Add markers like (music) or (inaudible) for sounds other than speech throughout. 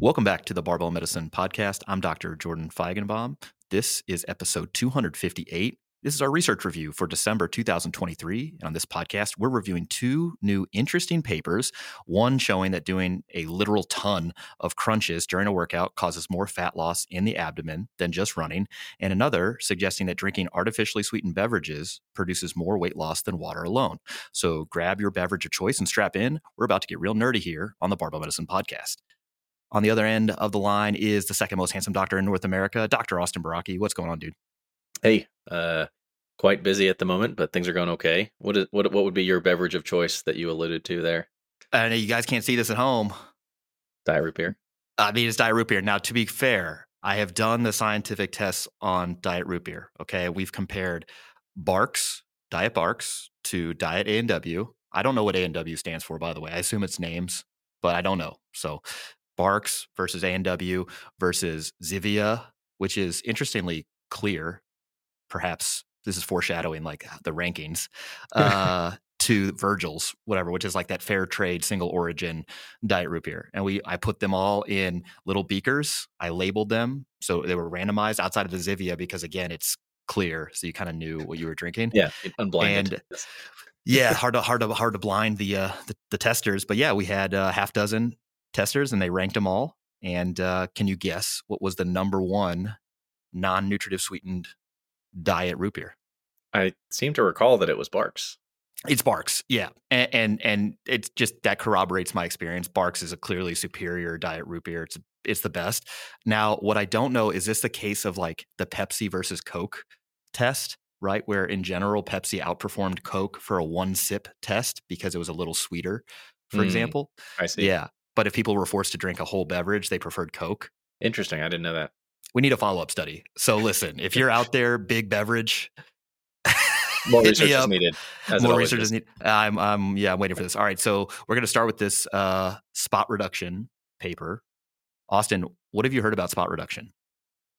Welcome back to the Barbell Medicine Podcast. I'm Dr. Jordan Feigenbaum. This is episode 258. This is our research review for December 2023. And On this podcast, we're reviewing two new interesting papers. One showing that doing a literal ton of crunches during a workout causes more fat loss in the abdomen than just running, and another suggesting that drinking artificially sweetened beverages produces more weight loss than water alone. So grab your beverage of choice and strap in. We're about to get real nerdy here on the Barbell Medicine Podcast. On the other end of the line is the second most handsome doctor in North America, Dr. Austin Baraki. What's going on, dude? Hey, uh, quite busy at the moment, but things are going okay. What is what what would be your beverage of choice that you alluded to there? I know you guys can't see this at home. Diet root beer. I mean, it's diet root beer. Now, to be fair, I have done the scientific tests on diet root beer. Okay, we've compared Barq's, Diet Barq's, to Diet A and W. I don't know what A and W stands for, by the way. I assume it's names, but I don't know. So, Barq's versus A and W versus Zevia, which is interestingly clear. Perhaps this is foreshadowing like the rankings (laughs) uh, to Virgil's, whatever, which is like that fair trade single origin diet root beer. And we, I put them all in little beakers. I labeled them so they were randomized outside of the Zevia because again, it's clear, so you kind of knew what you were drinking. Yeah, unblinded. And yeah, hard to hard to hard to blind the uh, the, the testers. But yeah, we had a half dozen testers and they ranked them all. And uh, can you guess what was the number one non nutritive sweetened diet root beer? I seem to recall that it was Barq's. It's Barq's, yeah, and, and and it's just that corroborates my experience. Barq's is a clearly superior diet root beer. It's it's the best. Now, what I don't know is this the case of like the Pepsi versus Coke test, right? Where in general Pepsi outperformed Coke for a one sip test because it was a little sweeter, for Mm, example. I see. Yeah, but if people were forced to drink a whole beverage, they preferred Coke. Interesting. I didn't know that. We need a follow up study. So listen, if you're out (laughs) there, big beverage. (laughs) More hit research is needed. More research is needed. I'm, I'm, yeah, I'm waiting for this. All right, so we're going to start with this uh, spot reduction paper. Austin, what have you heard about spot reduction?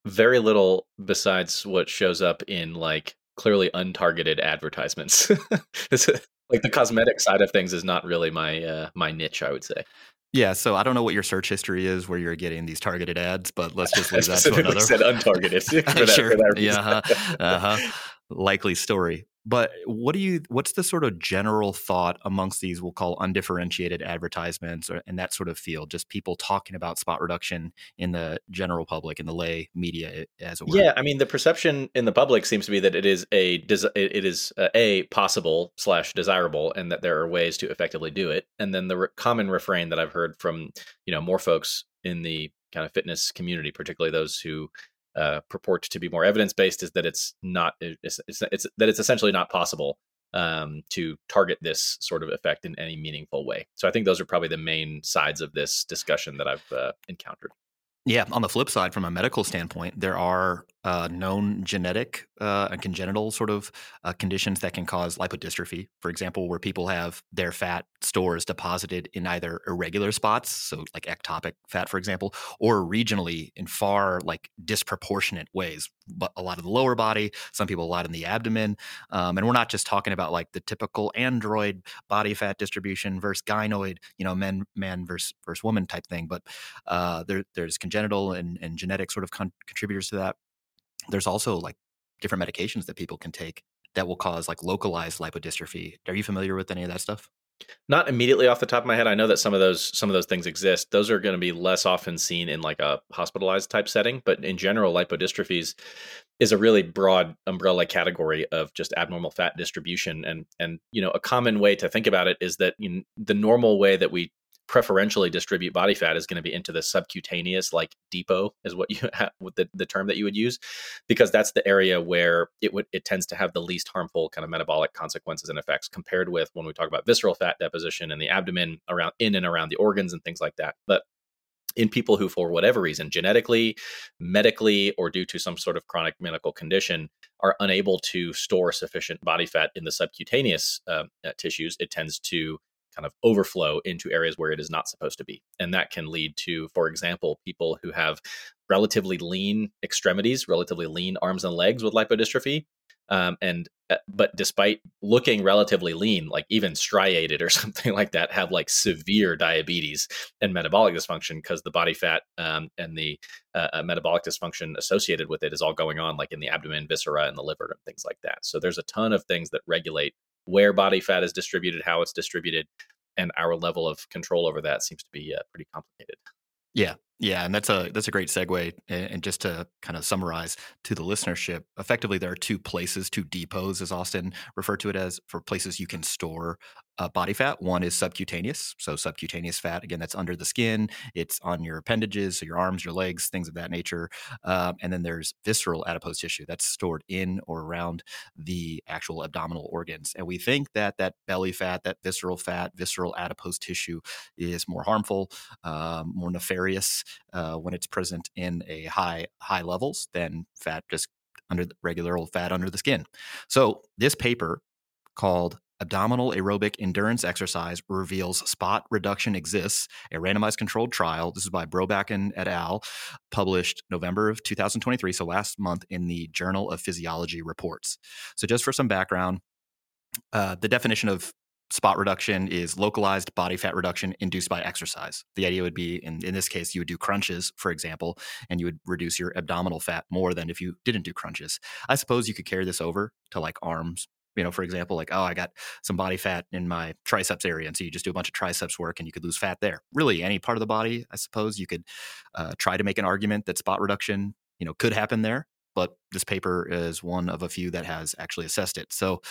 Very little besides what shows up in like clearly untargeted advertisements. (laughs) like the cosmetic side of things is not really my uh, my niche, I would say. Yeah, so I don't know what your search history is where you're getting these targeted ads, but let's just leave (laughs) that to another. said untargeted (laughs) for (laughs) that, sure. for that yeah. Uh-huh. uh-huh. Likely story. But what do you? What's the sort of general thought amongst these? We'll call undifferentiated advertisements, or in that sort of field. Just people talking about spot reduction in the general public, in the lay media, as were. Yeah, I mean the perception in the public seems to be that it is a it is uh, a possible slash desirable, and that there are ways to effectively do it. And then the re- common refrain that I've heard from you know more folks in the kind of fitness community, particularly those who uh, purport to be more evidence based, is that it's not it's, it's, it's that it's essentially not possible um, to target this sort of effect in any meaningful way. So I think those are probably the main sides of this discussion that I've uh, encountered. Yeah. On the flip side, from a medical standpoint, there are uh, known genetic uh, and congenital sort of uh, conditions that can cause lipodystrophy. For example, where people have their fat stores deposited in either irregular spots, so like ectopic fat, for example, or regionally in far like disproportionate ways. But a lot of the lower body, some people a lot in the abdomen, um, and we're not just talking about like the typical android body fat distribution versus gynoid, you know, men man versus versus woman type thing. But uh, there, there's congenital and, and genetic sort of con- contributors to that. There's also like different medications that people can take that will cause like localized lipodystrophy. Are you familiar with any of that stuff? Not immediately off the top of my head. I know that some of those some of those things exist. Those are going to be less often seen in like a hospitalized type setting, but in general, lipodystrophies is a really broad umbrella category of just abnormal fat distribution. And and you know, a common way to think about it is that you know, the normal way that we preferentially distribute body fat is going to be into the subcutaneous like depot is what (laughs) you have with the, the term that you would use because that's the area where it would it tends to have the least harmful kind of metabolic consequences and effects compared with when we talk about visceral fat deposition in the abdomen around in and around the organs and things like that. But in people who, for whatever reason, genetically, medically, or due to some sort of chronic medical condition, are unable to store sufficient body fat in the subcutaneous uh, uh, tissues, it tends to kind of overflow into areas where it is not supposed to be. And that can lead to, for example, people who have relatively lean extremities, relatively lean arms and legs with lipodystrophy, um, and uh, but despite looking relatively lean, like even striated or (laughs) something like that, have like severe diabetes and metabolic dysfunction because the body fat um, and the uh, uh, metabolic dysfunction associated with it is all going on, like in the abdomen, viscera, and the liver, and things like that. So there's a ton of things that regulate where body fat is distributed, how it's distributed, and our level of control over that seems to be uh, pretty complicated. Yeah, yeah, and that's a that's a great segue. And just to kind of summarize to the listenership, effectively there are two places, two depots, as Austin referred to it as, for places you can store uh, body fat. One is subcutaneous. So, subcutaneous fat, again, that's under the skin. It's on your appendages, so your arms, your legs, things of that nature. Um, and then there's visceral adipose tissue that's stored in or around the actual abdominal organs. And we think that that belly fat, that visceral fat, visceral adipose tissue is more harmful, um, more nefarious uh, when it's present in a high high levels than fat just under the regular old fat under the skin. So, this paper called abdominal aerobic endurance exercise reveals spot reduction exists, a randomized controlled trial. This is by Brobakken et al., published November of 2023, so last month in the Journal of Physiology Reports. So, just for some background, uh, the definition of spot reduction is localized body fat reduction induced by exercise. The idea would be, in, in this case, you would do crunches, for example, and you would reduce your abdominal fat more than if you didn't do crunches. I suppose you could carry this over to like arms, you know, for example, like, oh, I got some body fat in my triceps area. And so you just do a bunch of triceps work and you could lose fat there. Really, any part of the body, I suppose you could uh, try to make an argument that spot reduction, you know, could happen there. But this paper is one of a few that has actually assessed it. So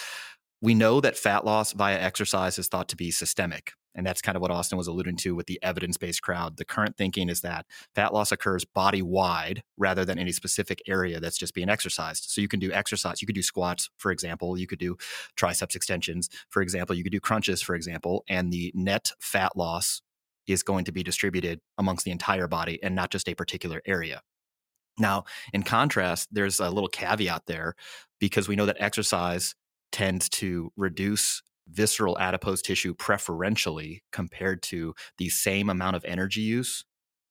we know that fat loss via exercise is thought to be systemic. And that's kind of what Austin was alluding to with the evidence based crowd. The current thinking is that fat loss occurs body wide rather than any specific area that's just being exercised. So you can do exercise, you could do squats, for example, you could do triceps extensions, for example, you could do crunches, for example, and the net fat loss is going to be distributed amongst the entire body and not just a particular area. Now, in contrast, there's a little caveat there because we know that exercise tends to reduce visceral adipose tissue preferentially compared to the same amount of energy use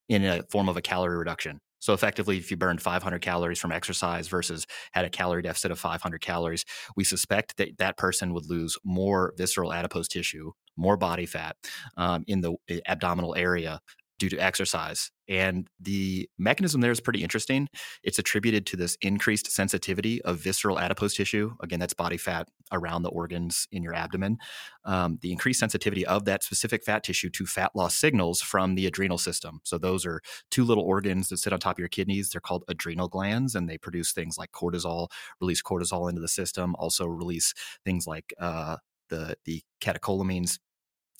in a form of a calorie reduction. So effectively, if you burned 500 calories from exercise versus had a calorie deficit of 500 calories, we suspect that that person would lose more visceral adipose tissue, more body fat um, in the eh, abdominal area due to exercise. And the mechanism there is pretty interesting. It's attributed to this increased sensitivity of visceral adipose tissue. Again, that's body fat around the organs in your abdomen. Um, the increased sensitivity of that specific fat tissue to fat loss signals from the adrenal system. So, those are two little organs that sit on top of your kidneys. They're called adrenal glands, and they produce things like cortisol, release cortisol into the system, also release things like uh, the, the catecholamines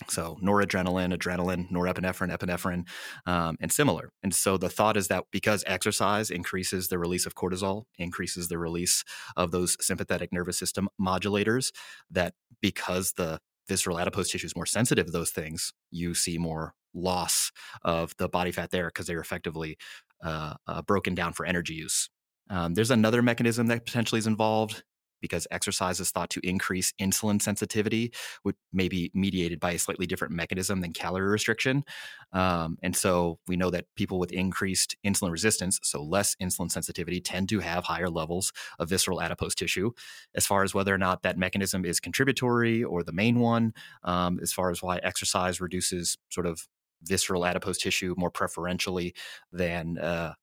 so noradrenaline, adrenaline, norepinephrine, epinephrine, um, and similar. And so the thought is that because exercise increases the release of cortisol, increases the release of those sympathetic nervous system modulators, that because the visceral adipose tissue is more sensitive to those things, you see more loss of the body fat there because they're effectively uh, uh, broken down for energy use. Um, there's another mechanism that potentially is involved because exercise is thought to increase insulin sensitivity, which may be mediated by a slightly different mechanism than calorie restriction. Um, and so we know that people with increased insulin resistance, so less insulin sensitivity, tend to have higher levels of visceral adipose tissue. As far as whether or not that mechanism is contributory or the main one, um, as far as why exercise reduces sort of visceral adipose tissue more preferentially than uh,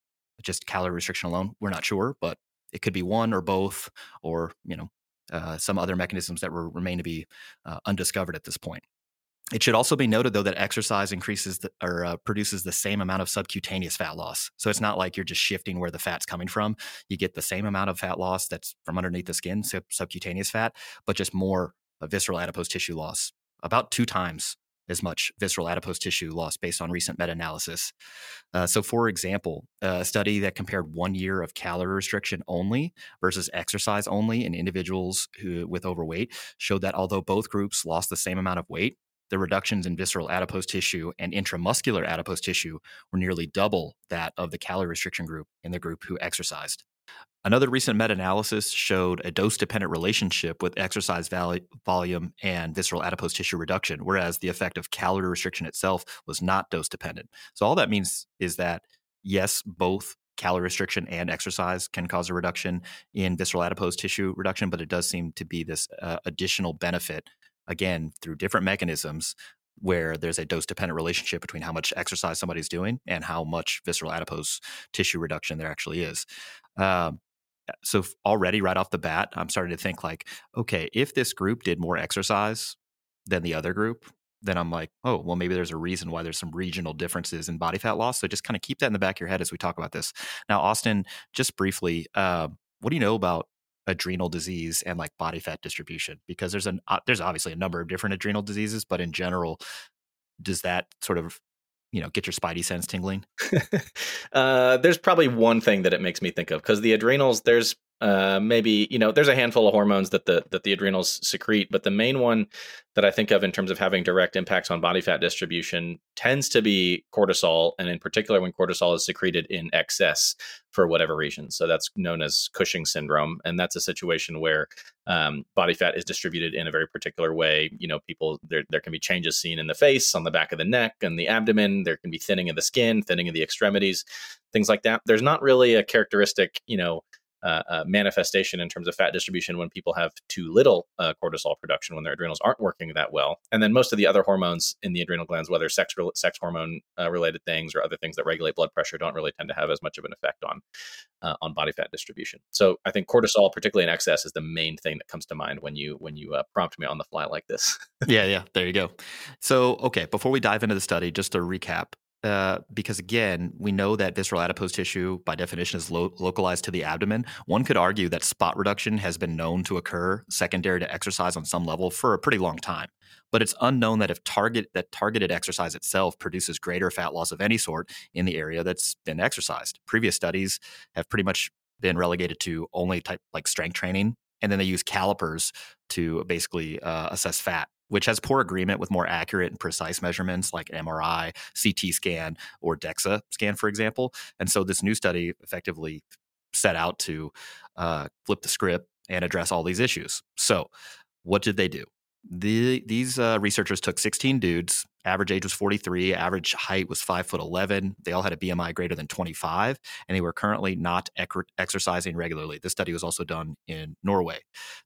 just calorie restriction alone, we're not sure, but it could be one or both, or you know, uh, some other mechanisms that remain to be uh, undiscovered at this point. It should also be noted, though, that exercise increases the, or uh, produces the same amount of subcutaneous fat loss. So it's not like you're just shifting where the fat's coming from. You get the same amount of fat loss that's from underneath the skin, sub- subcutaneous fat, but just more visceral adipose tissue loss, about two times as much visceral adipose tissue loss based on recent meta analysis. Uh, so, for example, a study that compared one year of calorie restriction only versus exercise only in individuals who with overweight showed that although both groups lost the same amount of weight, the reductions in visceral adipose tissue and intramuscular adipose tissue were nearly double that of the calorie restriction group in the group who exercised. Another recent meta analysis showed a dose dependent relationship with exercise volume and visceral adipose tissue reduction, whereas the effect of calorie restriction itself was not dose dependent. So, all that means is that, yes, both calorie restriction and exercise can cause a reduction in visceral adipose tissue reduction, but it does seem to be this uh, additional benefit, again, through different mechanisms where there's a dose dependent relationship between how much exercise somebody's doing and how much visceral adipose tissue reduction there actually is. Um, so already right off the bat, I'm starting to think like, okay, if this group did more exercise than the other group, then I'm like, oh, well, maybe there's a reason why there's some regional differences in body fat loss. So just kind of keep that in the back of your head as we talk about this. Now, Austin, just briefly, uh, what do you know about adrenal disease and like body fat distribution? Because there's an uh, there's obviously a number of different adrenal diseases, but in general, does that sort of you know get your spidey sense tingling? (laughs) uh, there's probably one thing that it makes me think of because the adrenals. There's uh, maybe you know there's a handful of hormones that the that the adrenals secrete, but the main one that I think of in terms of having direct impacts on body fat distribution tends to be cortisol, and in particular when cortisol is secreted in excess for whatever reason. So that's known as Cushing syndrome, and that's a situation where um, body fat is distributed in a very particular way. You know, people there there can be changes seen in the face, on the back of the neck, and the abdomen. There can be thinning of the skin, thinning of the extremities, things like that. There's not really a characteristic, you know uh, uh, manifestation in terms of fat distribution when people have too little uh, cortisol production when their adrenals aren't working that well. And then most of the other hormones in the adrenal glands whether sex sex hormone uh, related things or other things that regulate blood pressure don't really tend to have as much of an effect on on body fat distribution. So i think cortisol particularly in excess is the main thing that comes to mind when you when you prompt me on the fly like this. (laughs) Yeah yeah. There you go. So okay before we dive into the study just to recap uh, because again, we know that visceral adipose tissue, by definition, is lo- localized to the abdomen. One could argue that spot reduction has been known to occur secondary to exercise on some level for a pretty long time. But it's unknown that if target that targeted exercise itself produces greater fat loss of any sort in the area that's been exercised. Previous studies have pretty much been relegated to only type like strength training, and then they use calipers to basically uh, assess fat which has poor agreement with more accurate and precise measurements like MRI, CT scan, or DEXA scan, for example. And so this new study effectively set out to uh, flip the script and address all these issues. So, what did they do? The, these uh, researchers took 16 dudes Average age was 43. Average height was 5 foot 11. They all had a BMI greater than 25, and they were currently not ec- exercising regularly. This study was also done in Norway.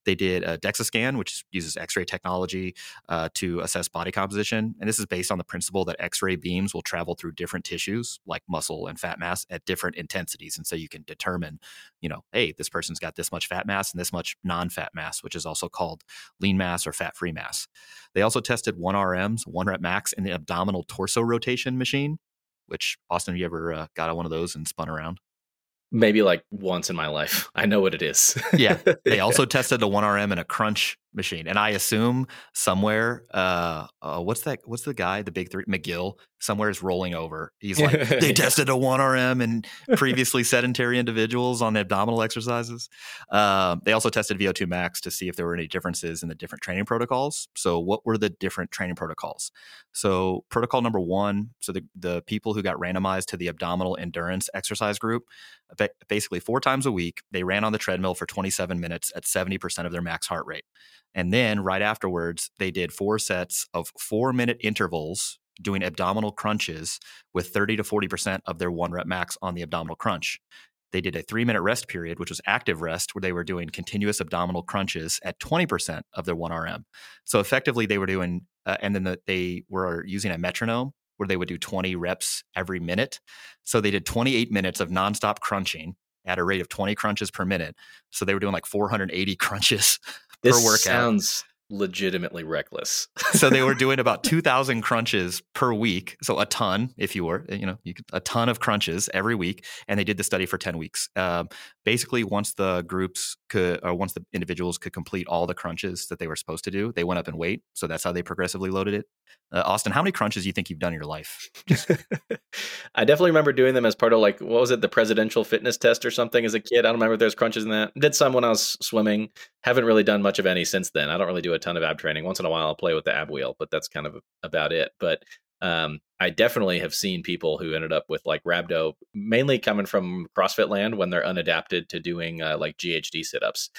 They did a DEXA scan, which uses X ray technology uh, to assess body composition. And this is based on the principle that X ray beams will travel through different tissues, like muscle and fat mass, at different intensities. And so you can determine, you know, hey, this person's got this much fat mass and this much non fat mass, which is also called lean mass or fat free mass. They also tested 1RMs, one rep max, in the abdominal torso rotation machine, which, Austin, have you ever uh, got on one of those and spun around? Maybe like once in my life. (laughs) I know what it is. yeah. They (laughs) also tested the 1RM in a crunch machine. And I assume somewhere, uh, uh, what's that? What's the guy, the big three, McGill, somewhere is rolling over. (laughs) He's like, they tested a 1RM in (laughs) previously sedentary individuals on abdominal exercises. Uh, they also tested VO2 max to see if there were any differences in the different training protocols. So, what were the different training protocols? So, protocol number one so the, the people who got randomized to the abdominal endurance exercise group, basically four times a week, they ran on the treadmill for 27 minutes at 70% of their max heart rate. And then right afterwards, they did four sets of four minute intervals doing abdominal crunches with 30 to 40% of their one rep max on the abdominal crunch. They did a three minute rest period, which was active rest, where they were doing continuous abdominal crunches at 20% of their 1RM. So effectively, they were doing, uh, and then the, they were using a metronome where they would do 20 reps every minute. So they did 28 minutes of nonstop crunching at a rate of 20 crunches per minute. So they were doing like 480 (laughs) crunches this per workout. Sounds legitimately reckless. (laughs) so they were doing about 2000 crunches per week, so a ton if you were, you know, you could, a ton of crunches every week and they did the study for 10 weeks. Um, basically once the groups could, or once the individuals could complete all the crunches that they were supposed to do, they went up in weight. So that's how they progressively loaded it. Uh, Austin, how many crunches do you think you've done in your life? (laughs) I definitely remember doing them as part of like what was it, the presidential fitness test or something as a kid. I don't remember if there's crunches in that. Did some when I was swimming. Haven't really done much of any since then. I don't really do a ton of ab training. Once in a while, I'll play with the ab wheel, but that's kind of about it. But um, I definitely have seen people who ended up with like rhabdo, mainly coming from CrossFit land when they're unadapted to doing uh, like GHD sit ups,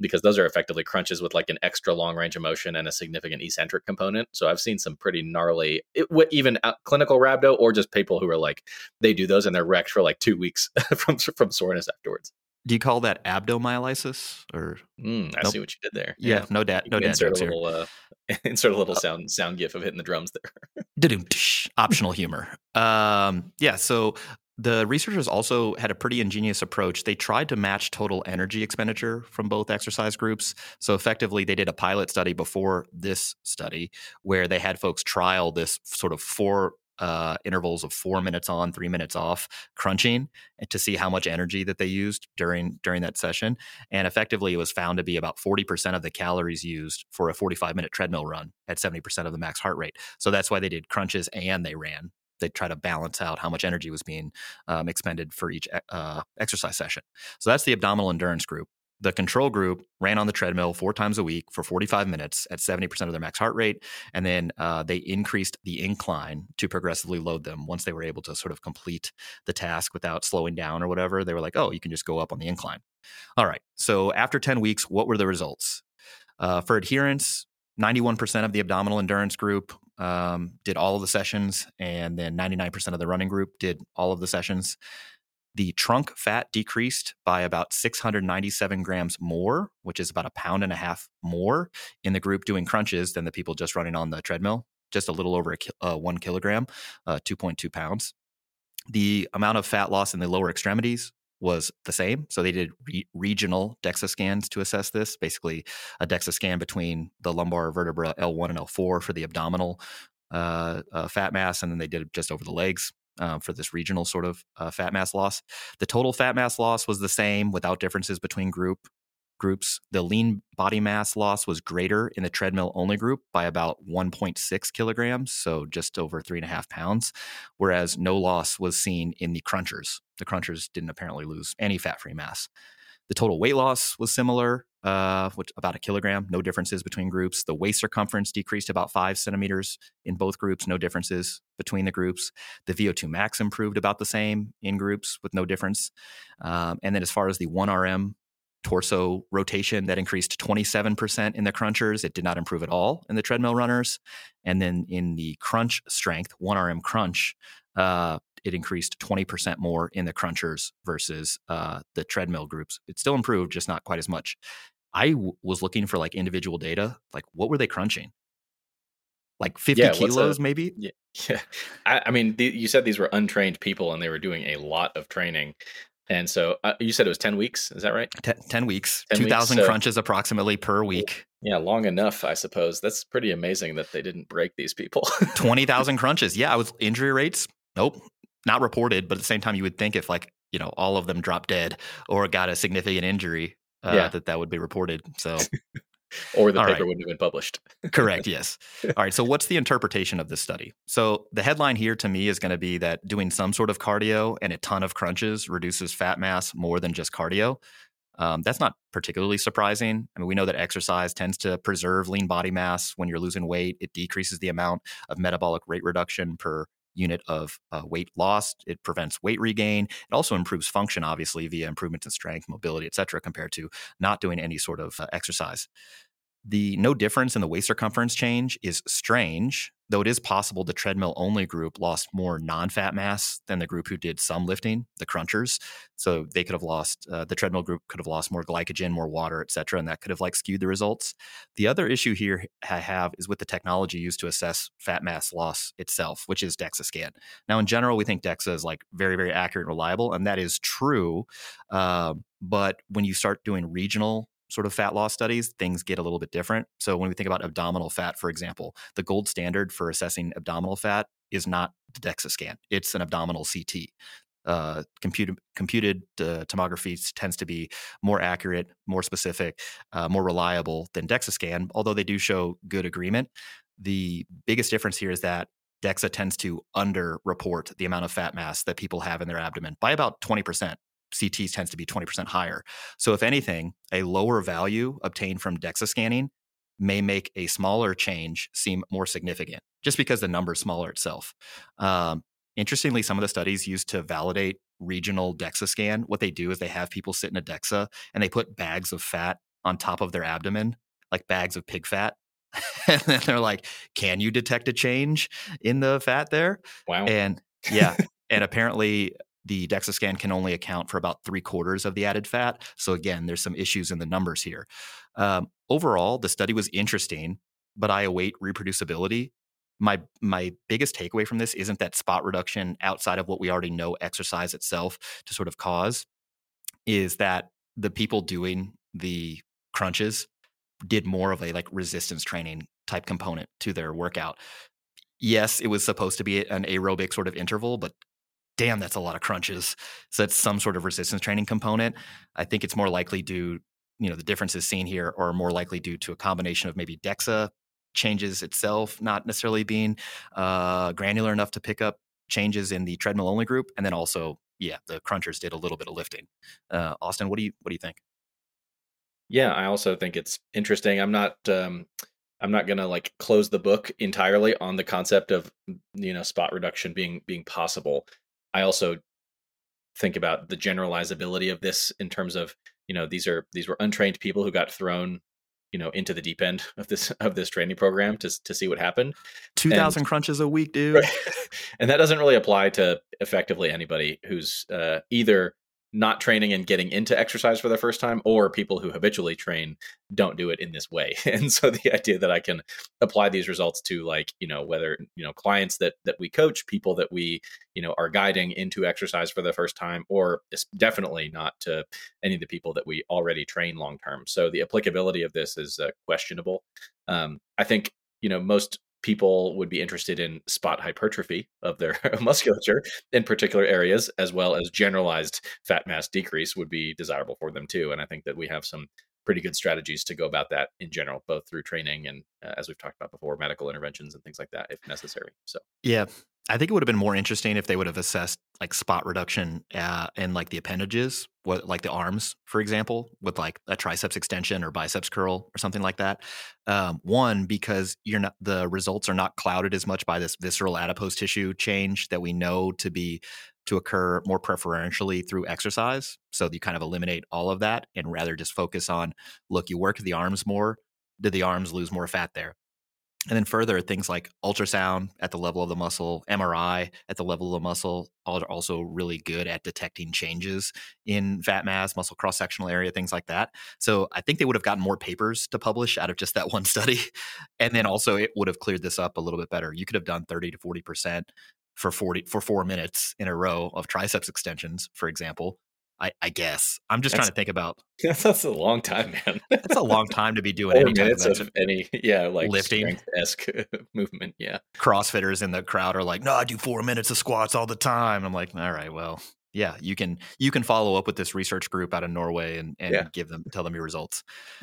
because those are effectively crunches with like an extra long range of motion and a significant eccentric component. So I've seen some pretty gnarly, it, even clinical rhabdo or just people who are like they do those and they're wrecked for like two weeks (laughs) from from soreness afterwards. Do you call that abdomyolysis or? Mm, I nope. see what you did there. Yeah, yeah no dad, no dad insert a little, uh, (laughs) insert a little uh, sound sound gif of hitting the drums there. (laughs) optional humor. Um, yeah, so the researchers also had a pretty ingenious approach. They tried to match total energy expenditure from both exercise groups. So effectively, they did a pilot study before this study where they had folks trial this sort of four uh, intervals of four minutes on, three minutes off, crunching to see how much energy that they used during during that session. And effectively, it was found to be about forty percent of the calories used for a forty-five minute treadmill run at seventy percent of the max heart rate. So that's why they did crunches and they ran. They try to balance out how much energy was being um, expended for each uh, exercise session. So that's the abdominal endurance group. The control group ran on the treadmill four times a week for 45 minutes at 70% of their max heart rate. And then uh, they increased the incline to progressively load them. Once they were able to sort of complete the task without slowing down or whatever, they were like, oh, you can just go up on the incline. All right. So after 10 weeks, what were the results? Uh, for adherence, 91% of the abdominal endurance group um, did all of the sessions, and then 99% of the running group did all of the sessions. The trunk fat decreased by about 697 grams more, which is about a pound and a half more in the group doing crunches than the people just running on the treadmill, just a little over a, uh, one kilogram, uh, 2.2 pounds. The amount of fat loss in the lower extremities was the same. So they did re- regional DEXA scans to assess this. Basically, a DEXA scan between the lumbar vertebra L1 and L4 for the abdominal uh, uh, fat mass, and then they did it just over the legs uh, for this regional sort of uh, fat mass loss. The total fat mass loss was the same without differences between group groups. The lean body mass loss was greater in the treadmill only group by about 1.6 kilograms, so just over three and a half pounds, whereas no loss was seen in the crunchers. The crunchers didn't apparently lose any fat free mass. The total weight loss was similar, uh, which about a kilogram, no differences between groups. The waist circumference decreased about five centimeters in both groups, no differences between the groups. The VO2 max improved about the same in groups with no difference. Um, and then as far as the 1RM torso rotation, that increased 27% in the crunchers. It did not improve at all in the treadmill runners. And then in the crunch strength, 1RM crunch, uh, it increased 20% more in the crunchers versus uh, the treadmill groups. It still improved, just not quite as much. I w- was looking for like individual data. Like, what were they crunching? Like 50 yeah, kilos, a, maybe? Yeah. yeah. I, I mean, the, you said these were untrained people and they were doing a lot of training. And so uh, you said it was 10 weeks. Is that right? Ten, 10 weeks, 2,000 so, crunches approximately per week. Yeah, long enough, I suppose. That's pretty amazing that they didn't break these people. 20,000 (laughs) crunches. Yeah, with injury rates. Nope not reported, but at the same time, you would think if like you know all of them dropped dead or got a significant injury, uh, yeah. that that would be reported. So. (laughs) or the All paper right. wouldn't have been published. Correct. Yes. (laughs) All right. So, what's the interpretation of this study? So, the headline here to me is going to be that doing some sort of cardio and a ton of crunches reduces fat mass more than just cardio. Um, that's not particularly surprising. I mean, we know that exercise tends to preserve lean body mass when you're losing weight. It decreases the amount of metabolic rate reduction per unit of uh, weight lost. It prevents weight regain. It also improves function, obviously, via improvements in strength, mobility, et cetera, compared to not doing any sort of uh, exercise. The no difference in the waist circumference change is strange, though it is possible the treadmill only group lost more non fat mass than the group who did some lifting, the crunchers. So they could have lost, uh, the treadmill group could have lost more glycogen, more water, et cetera, and that could have like skewed the results. The other issue here I have is with the technology used to assess fat mass loss itself, which is DEXA scan. Now, in general, we think DEXA is like very, very accurate and reliable, and that is true. Uh, but when you start doing regional sort of fat loss studies, things get a little bit different. So when we think about abdominal fat, for example, the gold standard for assessing abdominal fat is not the DEXA scan; it's an abdominal CT. uh, computed computed uh, tomography tends to be more accurate, more specific, uh, more reliable than DEXA scan. Although they do show good agreement, the biggest difference here is that DEXA tends to underreport the amount of fat mass that people have in their abdomen by about 20%. CT tends to be 20% higher. So, if anything, a lower value obtained from DEXA scanning may make a smaller change seem more significant just because the number is smaller itself. Um, interestingly, some of the studies used to validate regional DEXA scan, what they do is they have people sit in a DEXA and they put bags of fat on top of their abdomen, like bags of pig fat. (laughs) and then they're like, can you detect a change in the fat there? Wow. And (laughs) yeah. and apparently, the DEXA scan can only account for about three quarters of the added fat. So again, there's some issues in the numbers here. Um, overall, the study was interesting, but I await reproducibility. My my biggest takeaway from this isn't that spot reduction outside of what we already know exercise itself to sort of cause, is that the people doing the crunches did more of a like resistance training type component to their workout. Yes, it was supposed to be an aerobic sort of interval, but damn, that's a lot of crunches. So that's some sort of resistance training component. I think it's more likely due, you know, the differences seen here are more likely due to a combination of maybe DEXA changes itself not necessarily being uh, granular enough to pick up changes in the treadmill only group, and then also, yeah, the crunchers did a little bit of lifting. Uh, Austin, what do you what do you think? Yeah, I also think it's interesting. I'm not um, I'm not gonna like close the book entirely on the concept of you know spot reduction being being possible. I also think about the generalizability of this in terms of you know these are these were untrained people who got thrown you know into the deep end of this (laughs) of this training program to to see what happened 2000 crunches a week dude right. (laughs) and that doesn't really apply to effectively anybody who's uh, either not training and getting into exercise for the first time or people who habitually train don't do it in this way. (laughs) And so the idea that i can apply these results to like you know whether you know clients that that we coach people that we you know are guiding into exercise for the first time or definitely not to any of the people that we already train long term. So the applicability of this is uh, questionable. Um, i think you know most people would be interested in spot hypertrophy of their (laughs) musculature in particular areas, as well as generalized fat mass decrease would be desirable for them too. And I think that we have some pretty good strategies to go about that in general, both through training and, uh, as we've talked about before, medical interventions and things like that if necessary. So, yeah, I think it would have been more interesting if they would have assessed like spot reduction uh, in like the appendages, what like the arms, for example, with like a triceps extension or biceps curl or something like that. Um, one, because you're not the results are not clouded as much by this visceral adipose tissue change that we know to be to occur more preferentially through exercise. So you kind of eliminate all of that and rather just focus on look, you work the arms more. Did the arms lose more fat there? And then further, things like ultrasound at the level of the muscle, MRI at the level of the muscle are also really good at detecting changes in fat mass, muscle cross sectional area, things like that. So I think they would have gotten more papers to publish out of just that (laughs) one study. And then also it would have cleared this up a little bit better. You could have done 30 to 40% for 40 for four minutes in a row of triceps extensions, for example, I, I guess I'm just that's, trying to think about. (laughs) That's a long time, man. That's a long time to be doing any minutes of, of any, yeah, like lifting esque (laughs) movement. Yeah, CrossFitters in the crowd are like, "No, I do four minutes of squats all the time." I'm like, "All right, well, yeah, you can you can follow up with this research group out of Norway and and yeah. give them tell them your results." (laughs)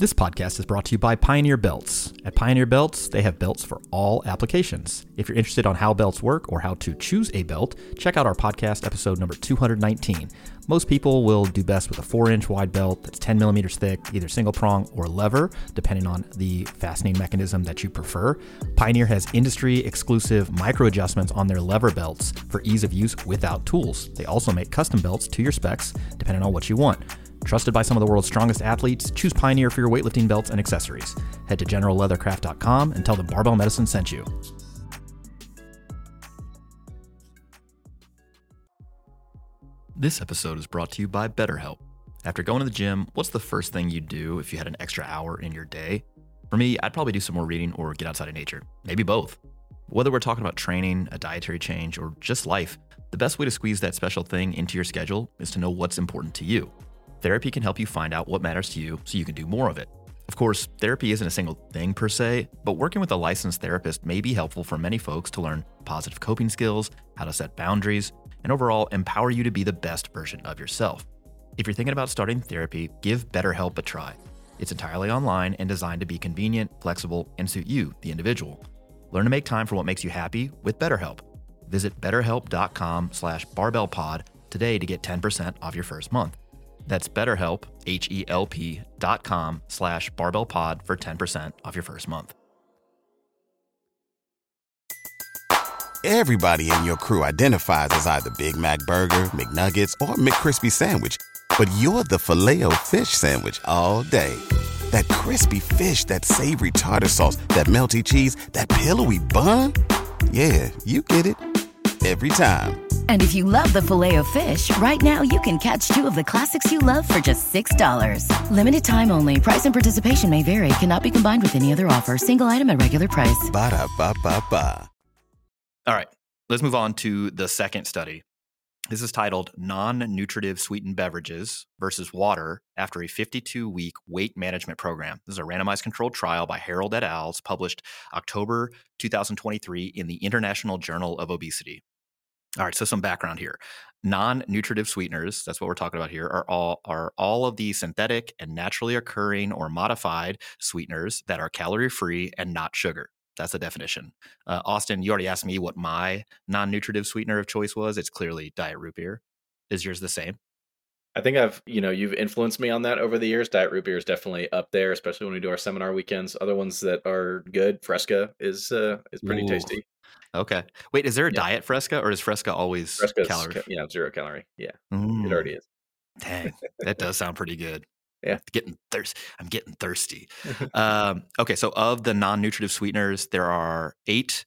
This podcast is brought to you by Pioneer Belts. At Pioneer Belts, they have belts for all applications. If you're interested on how belts work or how to choose a belt, check out our podcast episode number 219. Most people will do best with a 4 inch wide belt that's 10 millimeters thick, either single prong or lever, depending on the fastening mechanism that you prefer. Pioneer has industry exclusive micro adjustments on their lever belts for ease of use without tools. They also make custom belts to your specs, depending on what you want. Trusted by some of the world's strongest athletes, choose Pioneer for your weightlifting belts and accessories. Head to generalleathercraft.com and tell them Barbell Medicine sent you. This episode is brought to you by BetterHelp. After going to the gym, what's the first thing you'd do if you had an extra hour in your day? For me, I'd probably do some more reading or get outside of nature. Maybe both. Whether we're talking about training, a dietary change, or just life, the best way to squeeze that special thing into your schedule is to know what's important to you. Therapy can help you find out what matters to you so you can do more of it. Of course, therapy isn't a single thing per se, but working with a licensed therapist may be helpful for many folks to learn positive coping skills, how to set boundaries, and overall empower you to be the best version of yourself. If you're thinking about starting therapy, give BetterHelp a try. It's entirely online and designed to be convenient, flexible, and suit you, the individual. Learn to make time for what makes you happy with BetterHelp. Visit betterhelp.com slash barbellpod today to get 10% off your first month. That's betterhelp, H-E-L-P dot com slash barbellpod for 10% off your first month. Everybody in your crew identifies as either Big Mac Burger, McNuggets, or McCrispy Sandwich. But you're the filet fish Sandwich all day. That crispy fish, that savory tartar sauce, that melty cheese, that pillowy bun. Yeah, you get it every time. And if you love the filet of fish, right now you can catch two of the classics you love for just $6. Limited time only. Price and participation may vary. Cannot be combined with any other offer. Single item at regular price. Ba da ba ba ba. All right, let's move on to the second study. This is titled Non Nutritive Sweetened Beverages versus Water after a 52 week weight management program. This is a randomized controlled trial by Harrold et al. It's published October 2023 in the International Journal of Obesity. All right, so some background here. Non-nutritive sweeteners, that's what we're talking about here, are all are all of the synthetic and naturally occurring or modified sweeteners that are calorie-free and not sugar. That's the definition. Uh, Austin, you already asked me what my non-nutritive sweetener of choice was. It's clearly diet root beer. Is yours the same? I think I've, you know, you've influenced me on that over the years. Diet root beer is definitely up there, especially when we do our seminar weekends. Other ones that are good, Fresca is uh, is pretty Ooh. tasty. Okay. Wait, is there a Yeah. diet Fresca or is Fresca always Fresca's calorie? ca- yeah, zero calorie. Yeah, Mm, it already is. Dang, that does sound pretty good. Yeah. I'm getting thirsty. I'm getting thirsty. (laughs) um, okay, so of the non-nutritive sweeteners, there are eight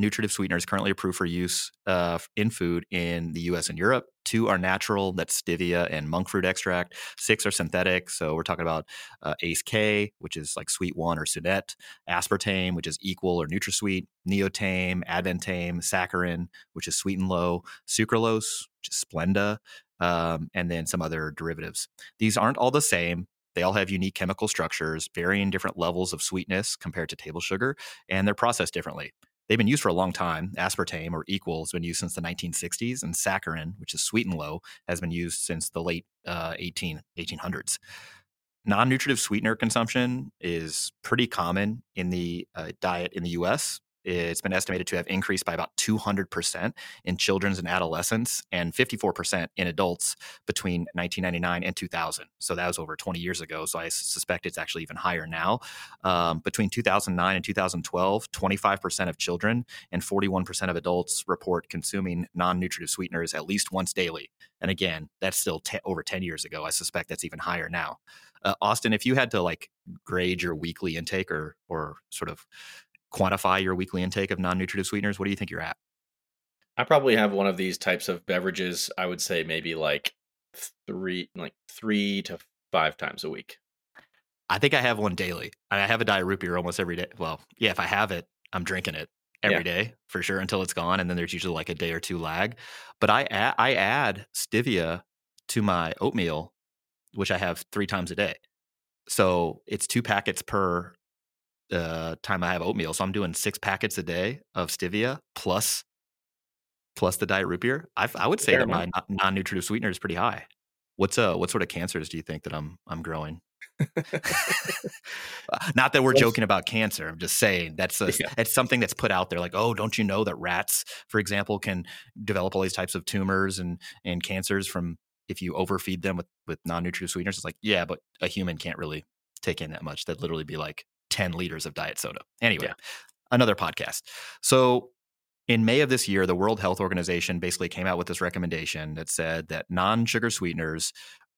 non-nutritive sweeteners currently approved for use uh, in food in the U.S. and Europe. Two are natural, that's stevia and monk fruit extract. Six are synthetic, so we're talking about uh, Ace K, which is like Sweet One or Sunette, aspartame, which is Equal or NutraSweet, Neotame, Advantame, Saccharin, which is Sweet and Low, sucralose, which is Splenda, um, and then some other derivatives. These aren't all the same. They all have unique chemical structures, varying different levels of sweetness compared to table sugar, and they're processed differently. They've been used for a long time. Aspartame or equal has been used since the 1960s, and saccharin, which is sweet and low, has been used since the late uh, 18, 1800s. Non nutritive sweetener consumption is pretty common in the uh, diet in the US. It's been estimated to have increased by about 200% in children's and adolescents and 54% in adults between 1999 and 2000. So that was over 20 years ago. So I suspect it's actually even higher now. Um, between 2009 and 2012, 25% of children and 41% of adults report consuming non nutritive sweeteners at least once daily. And again, that's still over 10 years ago. I suspect that's even higher now. Uh, Austin, if you had to like grade your weekly intake or or sort of quantify your weekly intake of non-nutritive sweeteners, what do you think you're at? I probably have one of these types of beverages. I would say maybe like three, like three to five times a week. I think I have one daily. I have a diet root beer almost every day. Well, yeah, if I have it, I'm drinking it every day Yeah. for sure until it's gone, and then there's usually like a day or two lag. But I add, I add stevia to my oatmeal, which I have three times a day. So it's two packets per uh, time I have oatmeal. So I'm doing six packets a day of stevia plus plus the diet root beer. I, I would say Fair that my non- non-nutritive sweetener is pretty high. What's uh what sort of cancers do you think that I'm I'm growing? (laughs) Not that we're Well, joking about cancer. I'm just saying that's a, Yeah. it's something that's put out there. Like, oh, don't you know that rats, for example, can develop all these types of tumors and and cancers from if you overfeed them with with non-nutritive sweeteners? It's like, yeah, but a human can't really take in that much. That'd literally be like 10 liters of diet soda. Anyway, Yeah. another podcast. So in May of this year, the World Health Organization basically came out with this recommendation that said that non-sugar sweeteners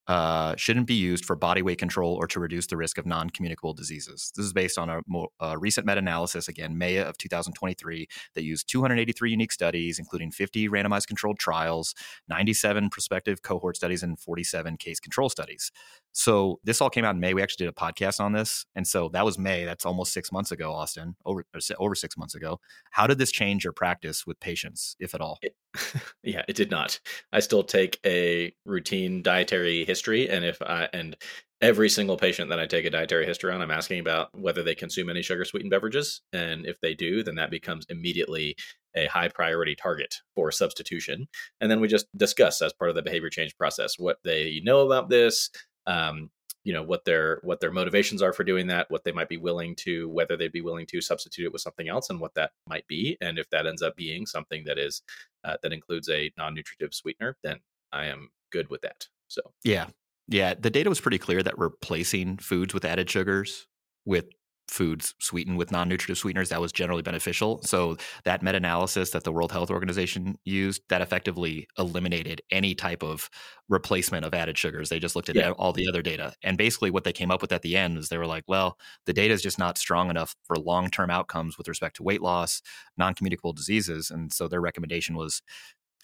uh, shouldn't be used for body weight control or to reduce the risk of non-communicable diseases. This is based on a, more, a recent meta-analysis, again, May of 2023, that used 283 unique studies, including 50 randomized controlled trials, 97 prospective cohort studies, and 47 case control studies. So this all came out in May. We actually did a podcast on this, and so that was May. That's almost six months ago, Austin, over over six months ago. How did this change your practice with patients, if at all? It- (laughs) yeah, it did not. I still take a routine dietary history, and if I and every single patient that I take a dietary history on, I'm asking about whether they consume any sugar sweetened beverages. And if they do, then that becomes immediately a high priority target for substitution. And then we just discuss as part of the behavior change process what they know about this, um, you know what their what their motivations are for doing that what they might be willing to whether they'd be willing to substitute it with something else and what that might be and if that ends up being something that is uh, that includes a non-nutritive sweetener then i am good with that so. Yeah. Yeah, the data was pretty clear that replacing foods with added sugars with foods sweetened with non-nutritive sweeteners that was generally beneficial. So that meta-analysis that the world health organization used that effectively eliminated any type of replacement of added sugars. They just looked at yeah. all the other data. And basically what they came up with at the end is they were like well the data is just not strong enough for long-term outcomes with respect to weight loss non-communicable diseases. And so their recommendation was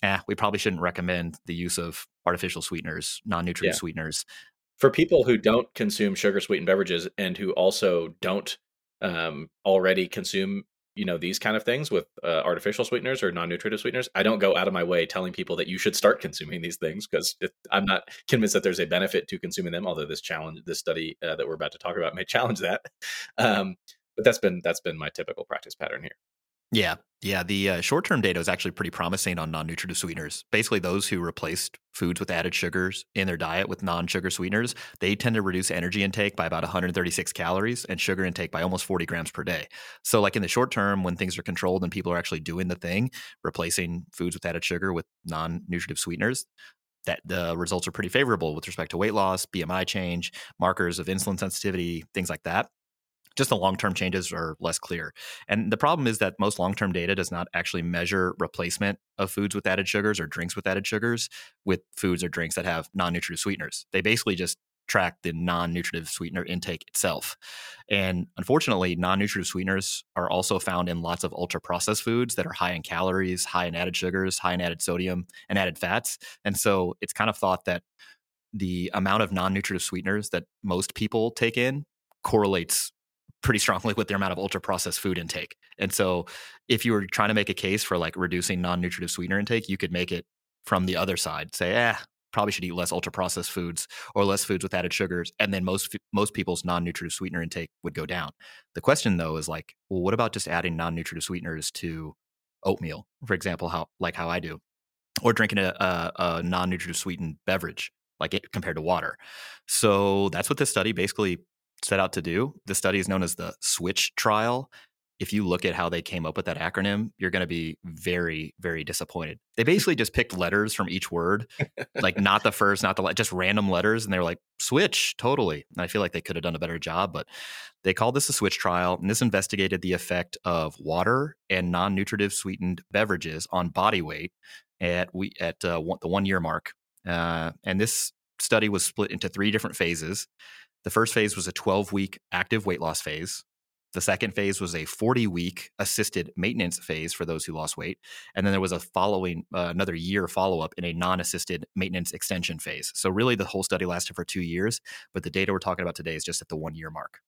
eh, we probably shouldn't recommend the use of artificial sweeteners, non-nutritive yeah. sweeteners. For people who don't consume sugar sweetened beverages and who also don't um, already consume, you know, these kind of things with uh, artificial sweeteners or non-nutritive sweeteners, I don't go out of my way telling people that you should start (laughs) consuming these things because I'm not convinced that there's a benefit to consuming them. Although this challenge, this study uh, that we're about to talk about, may (laughs) challenge that. Um, but that's been that's been my typical practice pattern here. Yeah. Yeah. The uh, short term data is actually pretty promising on non nutritive sweeteners. Basically, those who replaced foods with added sugars in their diet with non sugar sweeteners, they tend to reduce energy intake by about 136 calories and sugar intake by almost 40 grams per day. So, like in the short term, when things are controlled and people are actually doing the thing, replacing foods with added sugar with non nutritive sweeteners, that the results are pretty favorable with respect to weight loss, BMI change, markers of insulin sensitivity, things like that just the long term changes are less clear. And the problem is that most long term data does not actually measure replacement of foods with added sugars or drinks with added sugars with foods or drinks that have non nutritive sweeteners. They basically just track the non nutritive sweetener intake itself. And unfortunately, non nutritive sweeteners are also found in lots of ultra processed foods that are high in calories, high in added sugars, high in added sodium, and added fats. And so it's kind of thought that the amount of non nutritive sweeteners that most people take in correlates pretty strongly with their amount of ultra processed food intake. And so if you were trying to make a case for like reducing non-nutritive sweetener intake, you could make it from the other side. Say, eh, probably should eat less ultra processed foods or less foods with added sugars and then most most people's non-nutritive sweetener intake would go down. The question though is like, well what about just adding non-nutritive sweeteners to oatmeal, for example, how like how I do or drinking a, a, a non-nutritive sweetened beverage like it compared to water. So that's what this study basically set out to do. The study is known as the Switch trial. If you look at how they came up with that acronym, you're going to be very, very disappointed. They basically just picked letters from each word, like (laughs) not the first, not the just random letters, and they were like switch totally. And I feel like they could have done a better job, but they called this a switch trial, and this investigated the effect of water and non-nutritive sweetened beverages on body weight at we at uh, one, the one year mark. Uh, and this study was split into three different phases. The first phase was a 12 week active weight loss phase. The second phase was a 40 week assisted maintenance phase for those who lost weight. And then there was a following, uh, another year follow up in a non assisted maintenance extension phase. So, really, the whole study lasted for two years, but the data we're talking about today is just at the one year mark.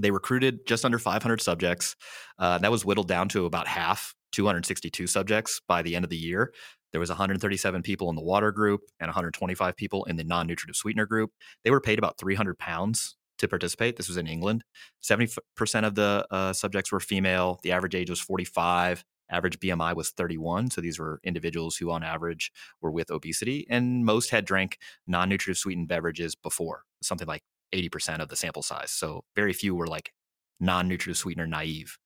They recruited just under 500 subjects. Uh, that was whittled down to about half, 262 subjects by the end of the year. There was 137 people in the water group and 125 people in the non-nutritive sweetener group. They were paid about 300 pounds to participate. This was in England. 70% of the uh, subjects were female. The average age was 45. Average BMI was 31. So these were individuals who, on average, were with obesity, and most had drank non nutritive sweetened beverages before, something like 80% of the sample size. So very few were like non nutritive sweetener naive.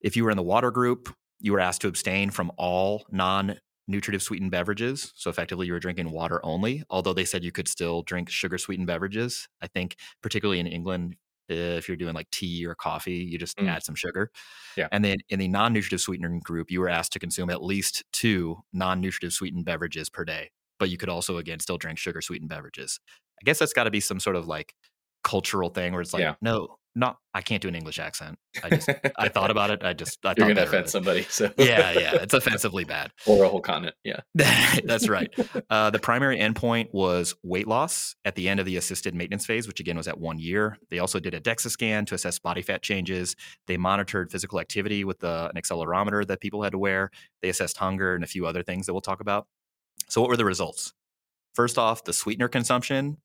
If you were in the water group, you were asked to abstain from all non nutritive sweetened beverages. So effectively, you were drinking water only, although they said you could still drink sugar sweetened beverages. I think, particularly in England, if you're doing like tea or coffee, you just mm. add some sugar. Yeah. And then in the non nutritive sweetener group, you were asked to consume at least two non nutritive sweetened beverages per day. But you could also, again, still drink sugar sweetened beverages. I guess that's got to be some sort of like cultural thing where it's like, yeah. no, not I can't do an English accent. I just (laughs) I thought about it. I just I you're gonna offend somebody. So yeah, yeah, (laughs) it's offensively bad or a whole continent. Yeah, (laughs) that's right. Uh, the primary endpoint was weight loss at the end of the assisted maintenance phase, which again was at one year. They also did a DEXA scan to assess body fat changes. They monitored physical activity with the, an accelerometer that people had to wear. They assessed hunger and a few other things that we'll talk about. So, what were the results? First off, the sweetener consumption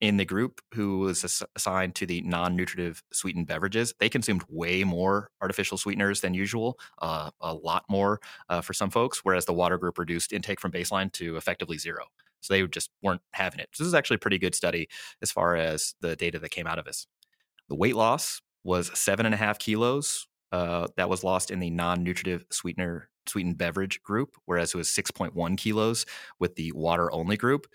in the group who was ass- assigned to the non-nutritive sweetened beverages, they consumed way more artificial sweeteners than usual, uh, a lot more uh, for some folks. Whereas the water group reduced intake from baseline to effectively zero. So they just weren't having it. So this is actually a pretty good study as far as the data that came out of this. The weight loss was seven and a half kilos. Uh, that was lost in the non-nutritive sweetener sweetened beverage group, whereas it was 6.1 kilos with the water only group.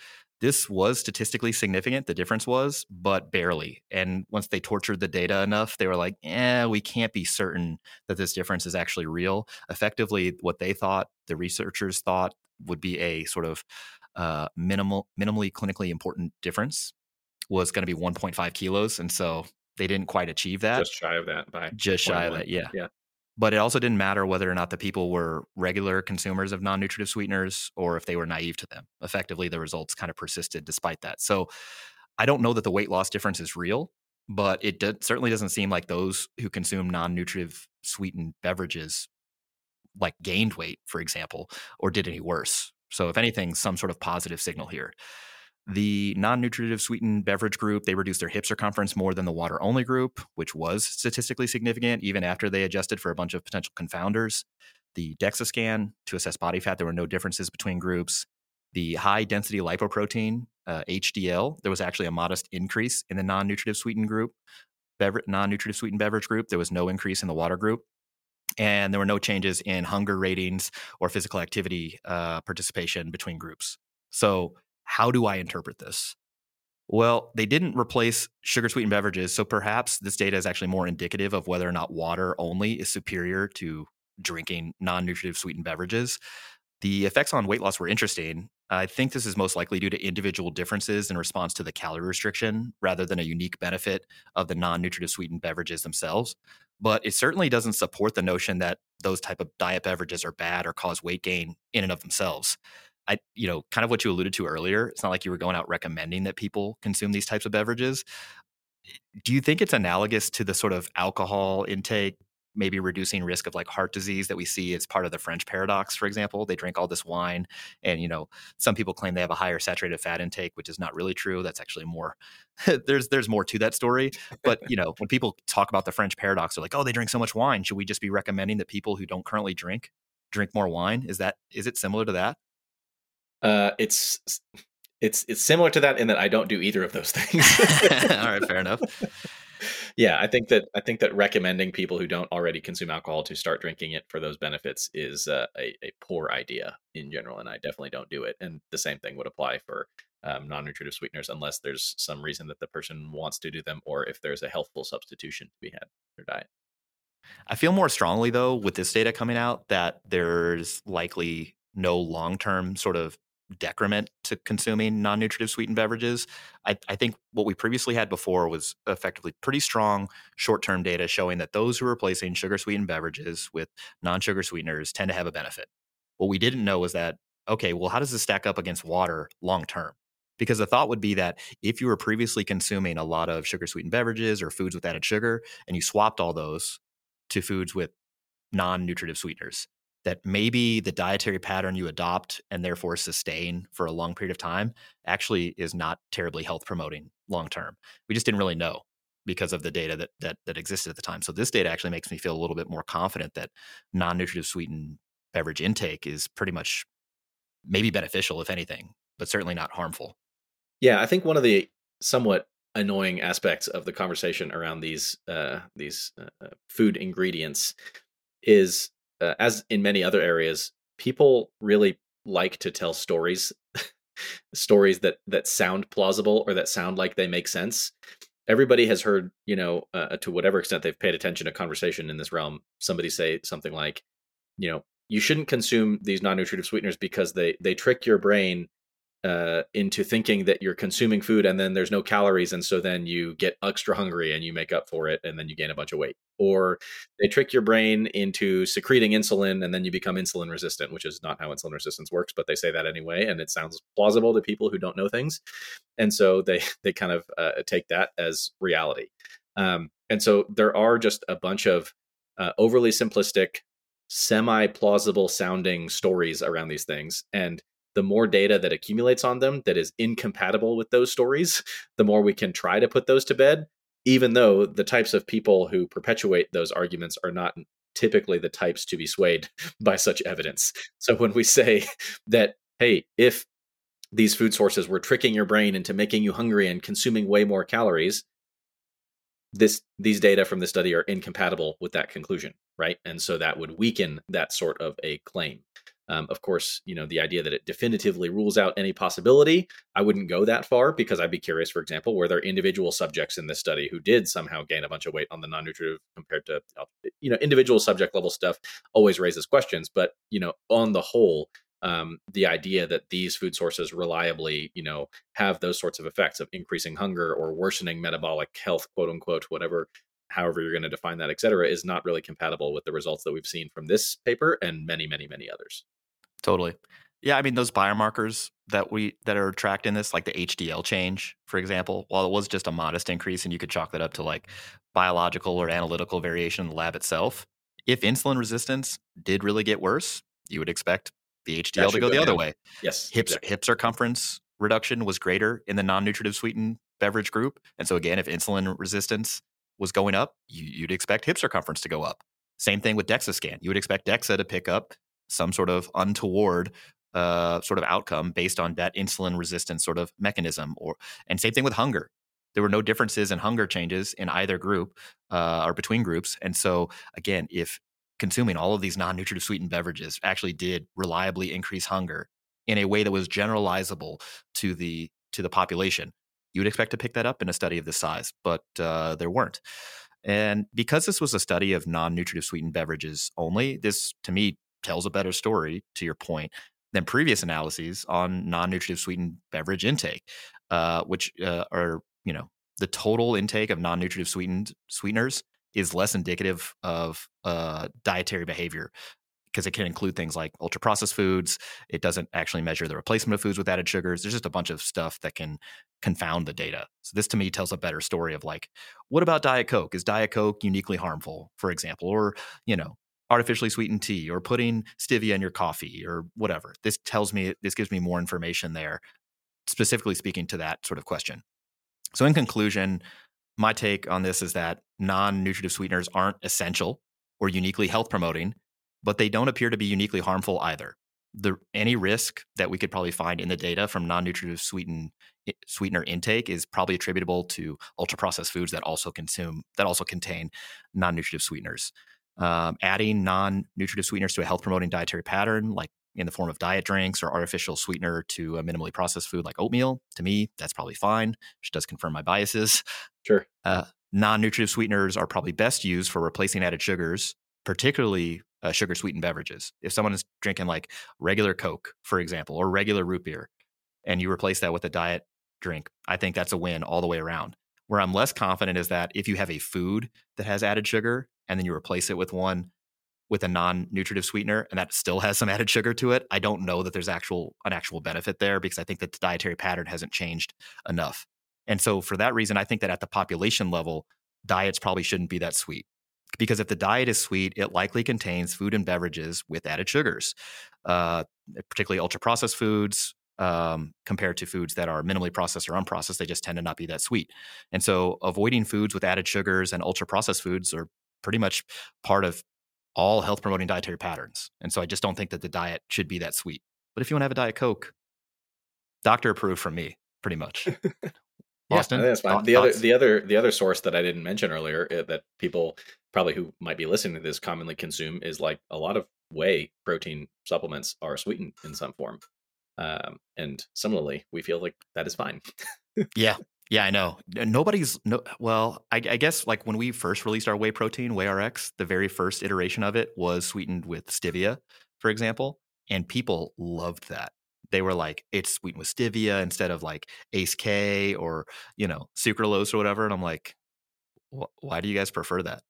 This was statistically significant, the difference was, but barely. And once they tortured the data enough, they were like, eh, we can't be certain that this difference is actually real. Effectively, what they thought, the researchers thought, would be a sort of uh, minimal, minimally clinically important difference was going to be 1.5 kilos. And so they didn't quite achieve that. Just shy of that by just shy of that, yeah. Yeah. But it also didn't matter whether or not the people were regular consumers of non nutritive sweeteners or if they were naive to them. Effectively, the results kind of persisted despite that. So I don't know that the weight loss difference is real, but it did, certainly doesn't seem like those who consume non nutritive sweetened beverages like gained weight, for example, or did any worse. So, if anything, some sort of positive signal here. The non nutritive sweetened beverage group, they reduced their hip circumference more than the water only group, which was statistically significant even after they adjusted for a bunch of potential confounders. The DEXA scan to assess body fat, there were no differences between groups. The high density lipoprotein, uh, HDL, there was actually a modest increase in the non nutritive sweetened group. Bever- non nutritive sweetened beverage group, there was no increase in the water group and there were no changes in hunger ratings or physical activity uh, participation between groups. So how do I interpret this? Well, they didn't replace sugar sweetened beverages, so perhaps this data is actually more indicative of whether or not water only is superior to drinking non nutritive sweetened beverages. The effects on weight loss were interesting. I think this is most likely due to individual differences in response to the calorie restriction rather than a unique benefit of the non nutritive sweetened beverages themselves. But it certainly doesn't support the notion that those type of diet beverages are bad or cause weight gain in and of themselves. I, you know, kind of what you alluded to earlier. It's not like you were going out recommending that people consume these types of beverages. Do you think it's analogous to the sort of alcohol intake, maybe reducing risk of like heart disease that we see as part of the French paradox, for example? They drink all this wine, and you know, some people claim they have a higher saturated fat intake, which is not really true. That's actually more. (laughs) there's there's more to that story. But (laughs) you know, when people talk about the French paradox, they're like, oh, they drink so much wine. Should we just be recommending that people who don't currently drink drink more wine? Is that is it similar to that? Uh, it's it's it's similar to that in that I don't do either of those things. (laughs) All right, fair enough. (laughs) yeah, I think that I think that recommending people who don't already consume alcohol to start drinking it for those benefits is uh, a a poor idea in general, and I definitely don't do it. And the same thing would apply for um, non-nutritive sweeteners, unless there's some reason that the person wants to do them, or if there's a healthful substitution to be had in their diet. I feel more strongly though with this data coming out that there's likely no long-term sort of decrement to consuming non-nutritive sweetened beverages. I, I, think what we previously had before was effectively pretty strong short-term data showing that those who are replacing sugar sweetened beverages with non-sugar sweeteners tend to have a benefit. What we didn't know was that okay, well, how does this stack up against water long term? Because the thought would be that if you were previously consuming a lot of sugar sweetened beverages or foods with added sugar, and you swapped all those to foods with non nutritive sweeteners, that maybe the dietary pattern you adopt and therefore sustain for a long period of time actually is not terribly health promoting long term. We just didn't really know because of the data that, that that existed at the time. So this data actually makes me feel a little bit more confident that non-nutritive sweetened beverage intake is pretty much maybe beneficial if anything, but certainly not harmful. Yeah, I think one of the somewhat annoying aspects of the conversation around these uh, these uh, uh food ingredients is uh, as in many other areas, people really like to tell stories, (laughs) stories that that sound plausible or that sound like they make sense. Everybody has heard, you know, uh, to whatever extent they've paid attention to conversation in this realm, somebody say something like, you know, you shouldn't consume these non-nutritive sweeteners because they they trick your brain uh, into thinking that you're consuming food and then there's no calories and so then you get extra hungry and you make up for it and then you gain a bunch of weight. Or they trick your brain into secreting insulin and then you become insulin resistant which is not how insulin resistance works but they say that anyway and it sounds plausible to people who don't know things. And so they (laughs) they kind of uh, take that as reality. Um, and so there are just a bunch of uh, overly simplistic semi plausible sounding stories around these things and the more data that accumulates on them that is incompatible with those stories, the more we can try to put those to bed, even though the types of people who perpetuate those arguments are not typically the types to be swayed (laughs) by such evidence. So when we say (laughs) that, hey, if these food sources were tricking your brain into making you hungry and consuming way more calories, this these data from the study are incompatible with that conclusion, right? And so that would weaken that sort of a claim. Um, of course, you know the idea that it definitively rules out any possibility. I wouldn't go that far because I'd be curious, for example, were there individual subjects in this study who did somehow gain a bunch of weight on the non-nutritive compared to you know individual subject level stuff always raises questions. But you know, on the whole, um, the idea that these food sources reliably, you know, have those sorts of effects of increasing hunger or worsening metabolic health, quote unquote, whatever, however you're going to define that, et cetera, is not really compatible with the results that we've seen from this paper and many, many, many others. Totally. Yeah, I mean those biomarkers that we that are tracked in this, like the HDL change, for example, while it was just a modest increase, and you could chalk that up to like biological or analytical variation in the lab itself. If insulin resistance did really get worse, you would expect the HDL to go, go the down. other way. Yes. Hips exactly. hip circumference reduction was greater in the non-nutritive sweetened beverage group. And so again, if insulin resistance was going up, you, would expect hip circumference to go up. Same thing with DEXA scan. You would expect DEXA to pick up some sort of untoward uh, sort of outcome based on that insulin resistance sort of mechanism. Or and same thing with hunger. There were no differences in hunger changes in either group uh, or between groups. And so again, if consuming all of these non-nutritive sweetened beverages actually did reliably increase hunger in a way that was generalizable to the to the population you would expect to pick that up in a study of this size but uh, there weren't and because this was a study of non-nutritive sweetened beverages only this to me tells a better story to your point than previous analyses on non-nutritive sweetened beverage intake uh, which uh, are you know the total intake of non-nutritive sweetened sweeteners is less indicative of uh, dietary behavior because it can include things like ultra processed foods. It doesn't actually measure the replacement of foods with added sugars. There's just a bunch of stuff that can confound the data. So this to me tells a better story of like, what about Diet Coke? Is Diet Coke uniquely harmful, for example, or you know, artificially sweetened tea, or putting stevia in your coffee, or whatever? This tells me this gives me more information there, specifically speaking to that sort of question. So in conclusion, my take on this is that non nutritive sweeteners aren't essential or uniquely health promoting, but they don't appear to be uniquely harmful either. The, any risk that we could probably find in the data from non nutritive sweeten, sweetener intake is probably attributable to ultra processed foods that also consume that also contain non nutritive sweeteners. Um, adding non nutritive sweeteners to a health promoting dietary pattern, like in the form of diet drinks or artificial sweetener to a minimally processed food like oatmeal, to me, that's probably fine, which does confirm my biases. Sure. Uh, non nutritive sweeteners are probably best used for replacing added sugars, particularly uh, sugar sweetened beverages. If someone is drinking like regular Coke, for example, or regular root beer, and you replace that with a diet drink, I think that's a win all the way around. Where I'm less confident is that if you have a food that has added sugar and then you replace it with one with a non-nutritive sweetener and that still has some (laughs) added sugar to it, I don't know that there's actual an actual benefit there because I think that the dietary pattern hasn't changed enough. And so for that reason, I think that at the population level, diets probably shouldn't be that sweet. Because if the diet is sweet, it likely contains food and beverages with added sugars, uh, particularly ultra processed foods, um, compared to foods that are minimally processed or unprocessed. They just tend to not be that sweet. And so avoiding foods with added sugars and ultra processed foods are pretty much part of all health promoting dietary patterns. And so I just don't think that the diet should be that sweet. But if you want to have a Diet Coke, doctor approved from me, pretty much. (laughs) Austin, yeah, that's fine. the other, the other, the other source that I didn't mention earlier uh, that people probably who might be listening to this commonly consume is like a lot of whey protein supplements are sweetened in some form, um, and similarly, we feel like that is fine. yeah, yeah, I know. Nobody's no. Well, I, I, guess like when we first released our whey protein, Whey RX, the very first iteration of it was sweetened with stevia, for example, and people loved that. They were like, it's sweetened with stevia instead of like Ace K or you know sucralose or whatever. And I'm like, why do you guys prefer that?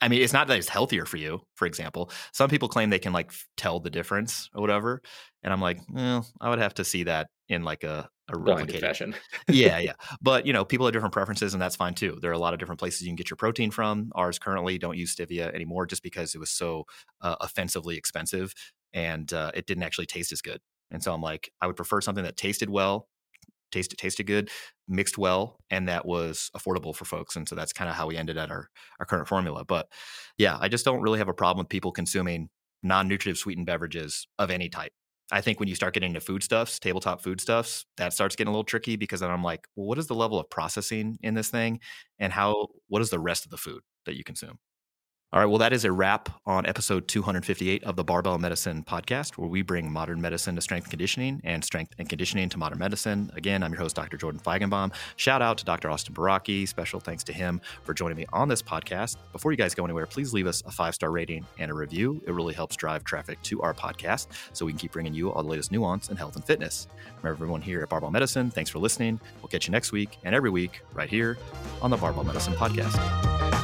I mean, it's not that it's healthier for you, for example. Some people claim they can like tell the difference or whatever. And I'm like, well, I would have to see that in like a a replicated fashion. (laughs) yeah, yeah. (laughs) But you know, people have different preferences, and that's fine too. There are a lot of different places you can get your protein from. Ours currently don't use stevia anymore, just because it was so uh, offensively expensive and uh, it didn't actually taste as good. And so I'm like, I would prefer something that tasted well, tasted tasted good, mixed well, and that was affordable for folks. And so that's kind of how we ended at our our current formula. But yeah, I just don't really have a problem with people consuming non-nutritive sweetened beverages of any type. I think when you start getting into foodstuffs, tabletop foodstuffs, that starts getting a little tricky because then I'm like, well, what is the level of processing in this thing, and how what is the rest of the food that you consume? All right, well, that is a wrap on episode 258 of the Barbell Medicine podcast, where we bring modern medicine to strength and conditioning and strength and conditioning to modern medicine. Again, I'm your host, Dr. Jordan Feigenbaum. Shout out to Dr. Austin Baraki. Special thanks to him for joining me on this podcast. Before you guys go anywhere, please leave us a five star rating and a review. It really helps drive traffic to our podcast so we can keep bringing you all the latest nuance in health and fitness. From everyone here at Barbell Medicine, thanks for listening. We'll catch you next week and every week right here on the Barbell Medicine podcast.